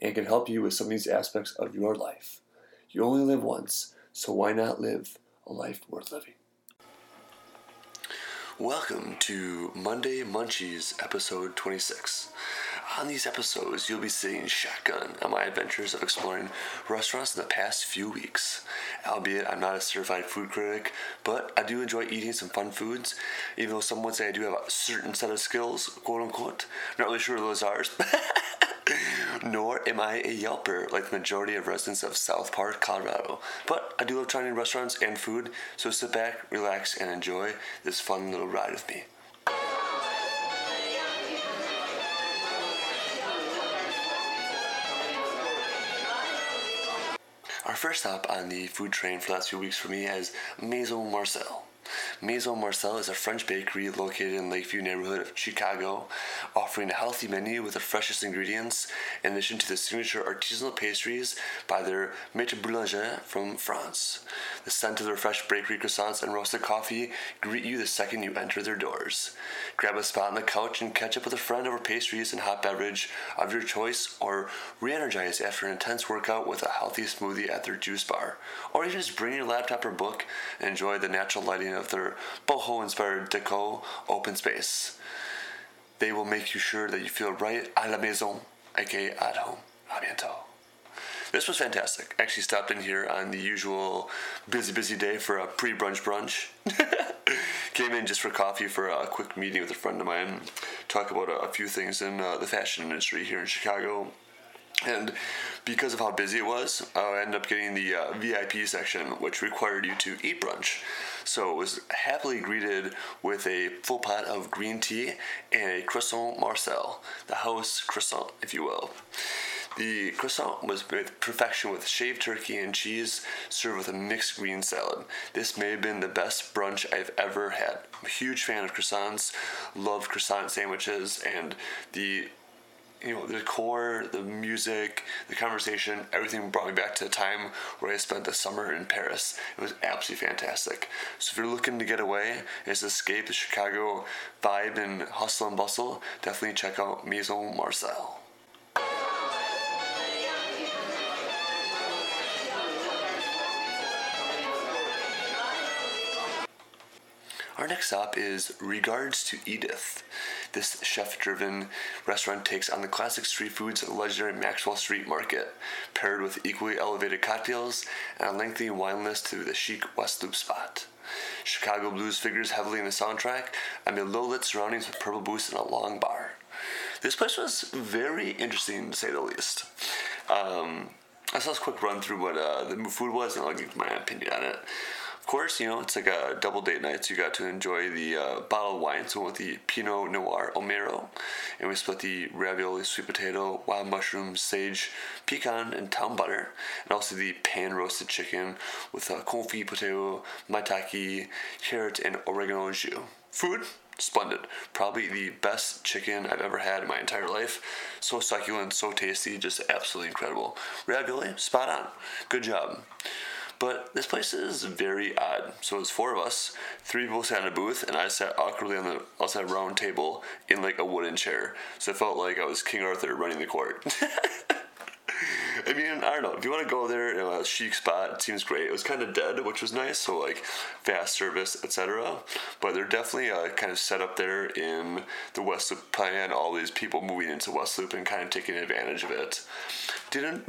and can help you with some of these aspects of your life. You only live once, so why not live a life worth living? Welcome to Monday Munchies, episode 26. On these episodes, you'll be sitting shotgun on my adventures of exploring restaurants in the past few weeks. Albeit I'm not a certified food critic, but I do enjoy eating some fun foods, even though some would say I do have a certain set of skills, quote unquote. Not really sure what those are. Nor am I a Yelper like the majority of residents of South Park, Colorado. But I do love trying new restaurants and food, so sit back, relax, and enjoy this fun little ride with me. Our first stop on the food train for the last few weeks for me is Maison Marcel. Maison Marcel is a French bakery located in Lakeview neighborhood of Chicago, offering a healthy menu with the freshest ingredients, in addition to the signature artisanal pastries by their Maître Boulanger from France. The scent of their fresh bakery croissants and roasted coffee greet you the second you enter their doors. Grab a spot on the couch and catch up with a friend over pastries and hot beverage of your choice, or re-energize after an intense workout with a healthy smoothie at their juice bar. Or you just bring your laptop or book and enjoy the natural lighting of their boho inspired deco open space. They will make you sure that you feel right à la maison, aka at home. A bientôt. This was fantastic. Actually, stopped in here on the usual busy, busy day for a pre brunch brunch. Came in just for coffee for a quick meeting with a friend of mine, talk about a, few things in uh, the fashion industry here in Chicago. And because of how busy it was, I ended up getting the uh, VIP section, which required you to eat brunch. So it was happily greeted with a full pot of green tea and a croissant Marcel, the house croissant, if you will. The croissant was with perfection with shaved turkey and cheese, served with a mixed green salad. This may have been the best brunch I've ever had. I'm a huge fan of croissants, love croissant sandwiches, and the you know, the decor, the music, the conversation, everything brought me back to the time where I spent the summer in Paris. It was absolutely fantastic. So if you're looking to get away and escape the Chicago vibe and hustle and bustle, definitely check out Maison Marcel. Our next stop is Regards to Edith. This chef driven restaurant takes on the classic street foods of the legendary Maxwell Street Market, paired with equally elevated cocktails and a lengthy wine list to the chic West Loop spot. Chicago blues figures heavily in the soundtrack amid low lit surroundings with purple booths and a long bar. This place was very interesting to say the least. Um, I saw a quick run through what uh, the food was and I'll give my opinion on it course, you know, it's like a double date night, so you got to enjoy the uh, of wine. So we went with the Pinot Noir Omero, and we split the ravioli, sweet potato, wild mushrooms, sage, pecan, and town butter, and also the pan roasted chicken with uh, confit potato, maitake, carrot, and oregano jus. Food, splendid. Probably the best chicken I've ever had in my entire life. So succulent, so tasty, just absolutely incredible. Ravioli, spot on. Good job. But this place is very odd. So it's four of us. Three people sat in a booth, and I sat awkwardly on the outside round table in like a wooden chair. So it felt like I was King Arthur running the court. I mean, I don't know. If you want to go there, you know, a chic spot, it seems great. It was kind of dead, which was nice. So like fast service, etc. But they're definitely uh, kind of set up there in the West Loop plan. All these people moving into West Loop and kind of taking advantage of it. Didn't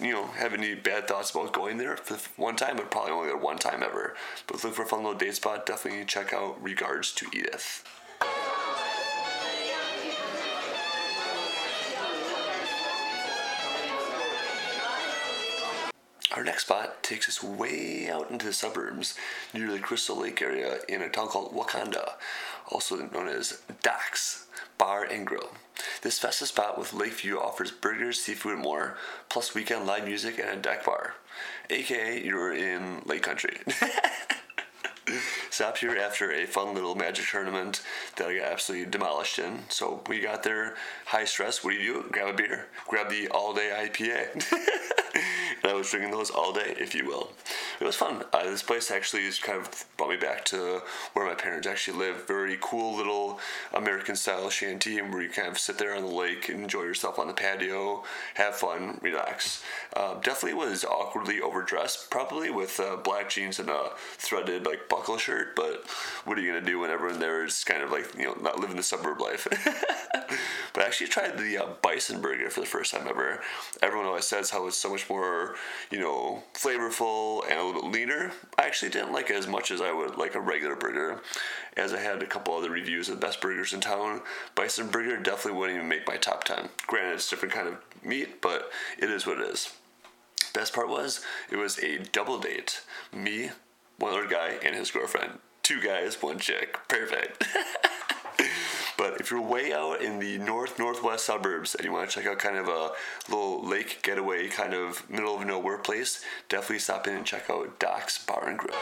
you know, have any bad thoughts about going there for one time, but probably only one time ever. But look for a fun little date spot, definitely check out Regards to Edith. Our next spot takes us way out into the suburbs near the Crystal Lake area in a town called Wauconda, also known as Dax Bar and Grill. This festive spot with lake view offers burgers, seafood, and more, plus weekend live music and a deck bar, aka you're in Lake Country. Stopped here after a fun little magic tournament that I got absolutely demolished in. So we got there, high stress. What do you do? Grab a beer. Grab the all day IPA. and I was drinking those all day, if you will. It was fun. Uh, this place actually is kind of brought me back to where my parents actually live. Very cool little American style shanty, where you kind of sit there on the lake and enjoy yourself on the patio, have fun, relax. Uh, definitely was awkwardly overdressed, probably with uh, black jeans and a threaded like buckle shirt. But what are you gonna do when everyone there is kind of like you know not living the suburb life? but I actually tried the uh, bison burger for the first time ever. Everyone always says how it's so much more you know flavorful and a little bit leaner. I actually didn't like it as much as I would like a regular burger. As I had a couple other reviews of the best burgers in town, bison burger definitely wouldn't even make my top ten. Granted, it's different kind of meat, but it is what it is. Best part was it was a double date. Me, one other guy, and his girlfriend. Two guys, one chick. Perfect. But if you're way out in the north northwest suburbs and you want to check out kind of a little lake getaway, kind of middle of nowhere place, definitely stop in and check out Doc's Bar and Grill.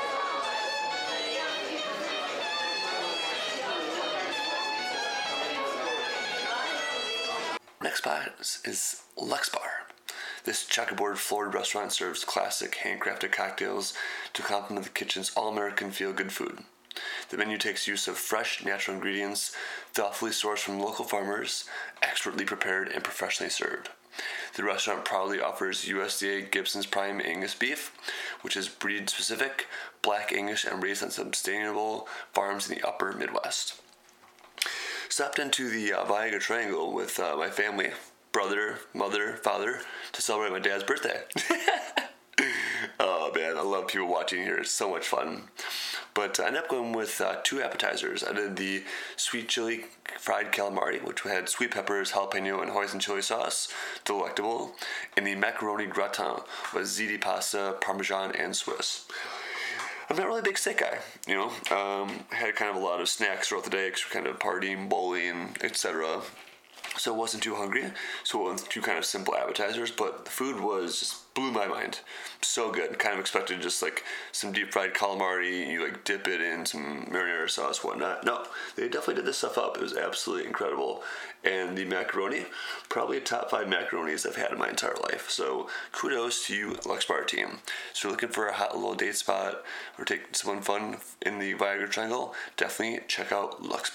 Next spot is Lux Bar. This checkerboard floored restaurant serves classic handcrafted cocktails to complement the kitchen's all American feel good food. The menu takes use of fresh, natural ingredients, thoughtfully sourced from local farmers, expertly prepared, and professionally served. The restaurant proudly offers USDA Gibson's Prime Angus beef, which is breed specific, black Angus, and raised on sustainable farms in the upper Midwest. Stopped into the uh, Viagra Triangle with uh, my family, brother, mother, father, to celebrate my dad's birthday. oh man, I love people watching here. It's so much fun. But I ended up going with uh, two appetizers. I did the sweet chili fried calamari, which had sweet peppers, jalapeno, and hoisin chili sauce, delectable, and the macaroni gratin with ziti pasta, parmesan, and Swiss. I'm not really a big steak guy, you know. Um, had kind of a lot of snacks throughout the day, because we're kind of partying, bowling, etc so I wasn't too hungry. So it went two kind of simple appetizers, but the food was just blew my mind. So good. Kind of expected just like some deep fried calamari. You like dip it in some marinara sauce, whatnot. No, they definitely did this stuff up. It was absolutely incredible. And the macaroni, probably top five macaronis I've had in my entire life. So kudos to you, Lux Bar team. So looking for a hot little date spot or take someone fun in the Viagra Triangle, definitely check out Lux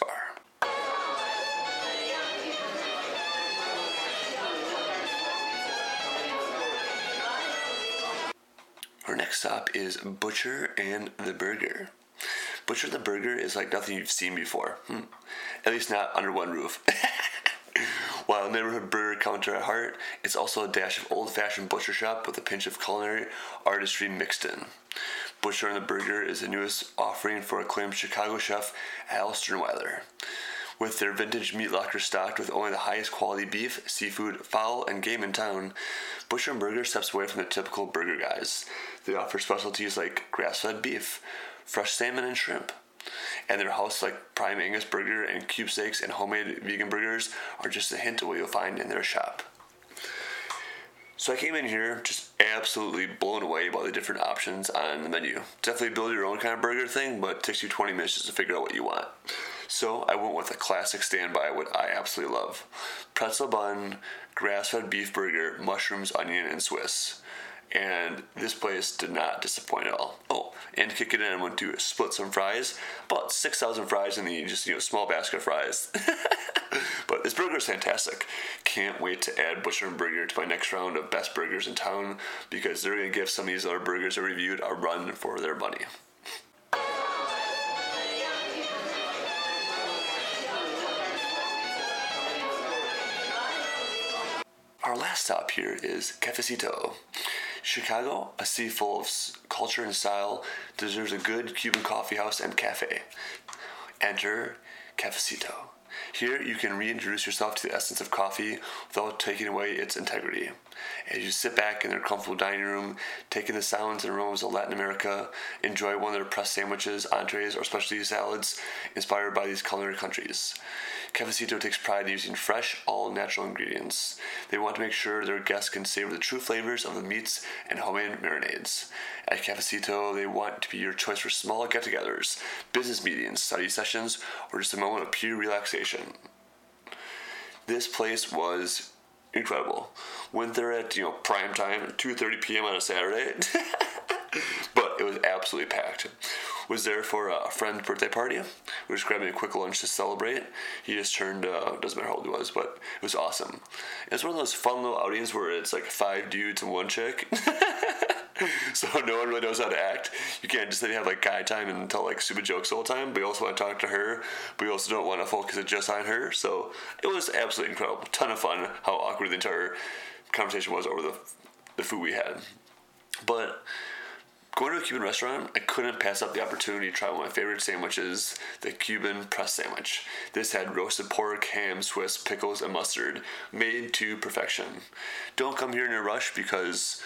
Our next stop is Butcher and the Burger. Butcher the Burger is like nothing you've seen before. Hmm. At least not under one roof. While a neighborhood burger counter at heart, it's also a dash of old fashioned butcher shop with a pinch of culinary artistry mixed in. Butcher and the Burger is the newest offering for acclaimed Chicago chef Al Sternweiler. With their vintage meat locker stocked with only the highest quality beef, seafood, fowl, and game in town, Butcher and Burger steps away from the typical burger guys. They offer specialties like grass-fed beef, fresh salmon, and shrimp. And their house like prime Angus burger and cube steaks and homemade vegan burgers are just a hint of what you'll find in their shop. So I came in here just absolutely blown away by the different options on the menu. Definitely build your own kind of burger thing, but it takes you 20 minutes just to figure out what you want. So I went with a classic standby, what I absolutely love pretzel bun, grass fed beef burger, mushrooms, onion, and Swiss. And this place did not disappoint at all. Oh, and kick it in, I went to split some fries. About 6,000 fries in the just, you know, small basket of fries. but this burger is fantastic. Can't wait to add Butcher and Burger to my next round of best burgers in town because they're going to give some of these other burgers I reviewed a run for their money. Our last stop here is Cafecito. Chicago, a city full of culture and style, deserves a good Cuban coffee house and cafe. Enter Cafecito. Here, you can reintroduce yourself to the essence of coffee without taking away its integrity. As you sit back in their comfortable dining room, taking the sounds and aromas of Latin America, enjoy one of their pressed sandwiches, entrees, or specialty salads inspired by these culinary countries. Cafecito takes pride in using fresh, all natural ingredients. They want to make sure their guests can savor the true flavors of the meats and homemade marinades. At Cafecito, they want to be your choice for small get togethers, business meetings, study sessions, or just a moment of pure relaxation. This place was incredible. Went there at you know prime time, 2:30 p.m. on a Saturday, absolutely packed was there for a friend's birthday party. We were just grabbing a quick lunch to celebrate. He just turned, uh, doesn't matter how old he was, but it was awesome. It's one of those fun little outings where it's like five dudes and one chick. so no one really knows how to act. You can't just have like guy time and tell like stupid jokes all the time, but you also want to talk to her, but you also don't want to focus it just on her. So it was absolutely incredible. Ton of fun how awkward the entire conversation was over the, the food we had. But Going to a Cuban restaurant, I couldn't pass up the opportunity to try one of my favorite sandwiches, the Cuban press sandwich. This had roasted pork, ham, Swiss, pickles, and mustard, made to perfection. Don't come here in a rush because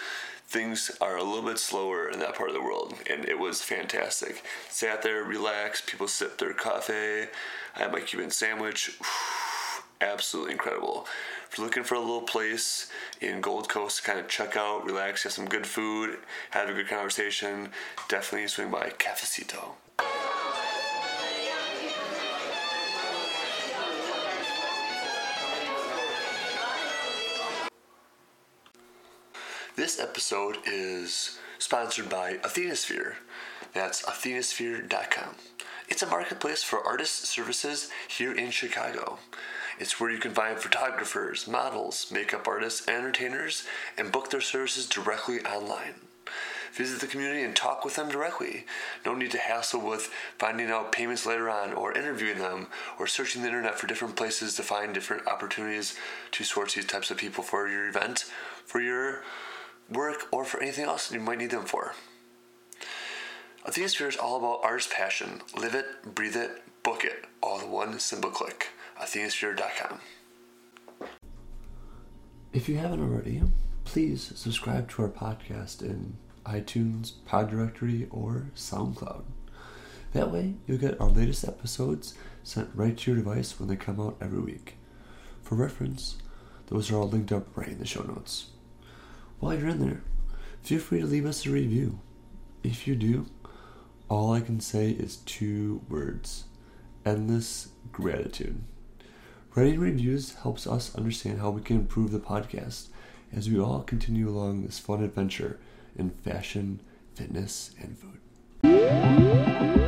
things are a little bit slower in that part of the world, and it was fantastic. Sat there, relaxed, people sipped their coffee. I had my Cuban sandwich. Absolutely incredible. If you're looking for a little place in Gold Coast to kind of check out, relax, get some good food, have a good conversation, definitely swing by Cafecito. This episode is sponsored by Athenasphere. That's athenasphere.com. It's a marketplace for artist services here in Chicago. It's where you can find photographers, models, makeup artists, entertainers and book their services directly online. Visit the community and talk with them directly. No need to hassle with finding out payments later on or interviewing them or searching the internet for different places to find different opportunities to source these types of people for your event, for your work, or for anything else you might need them for. Athena Sphere is all about artist passion. Live it, breathe it, book it, all in one simple click athenasphere.com. If you haven't already, please subscribe to our podcast in iTunes, Pod Directory, or SoundCloud. That way, you'll get our latest episodes sent right to your device when they come out every week. For reference, those are all linked up right in the show notes. While you're in there, feel free to leave us a review. If you do, all I can say is two words endless gratitude. Writing reviews helps us understand how we can improve the podcast as we all continue along this fun adventure in fashion, fitness, and food.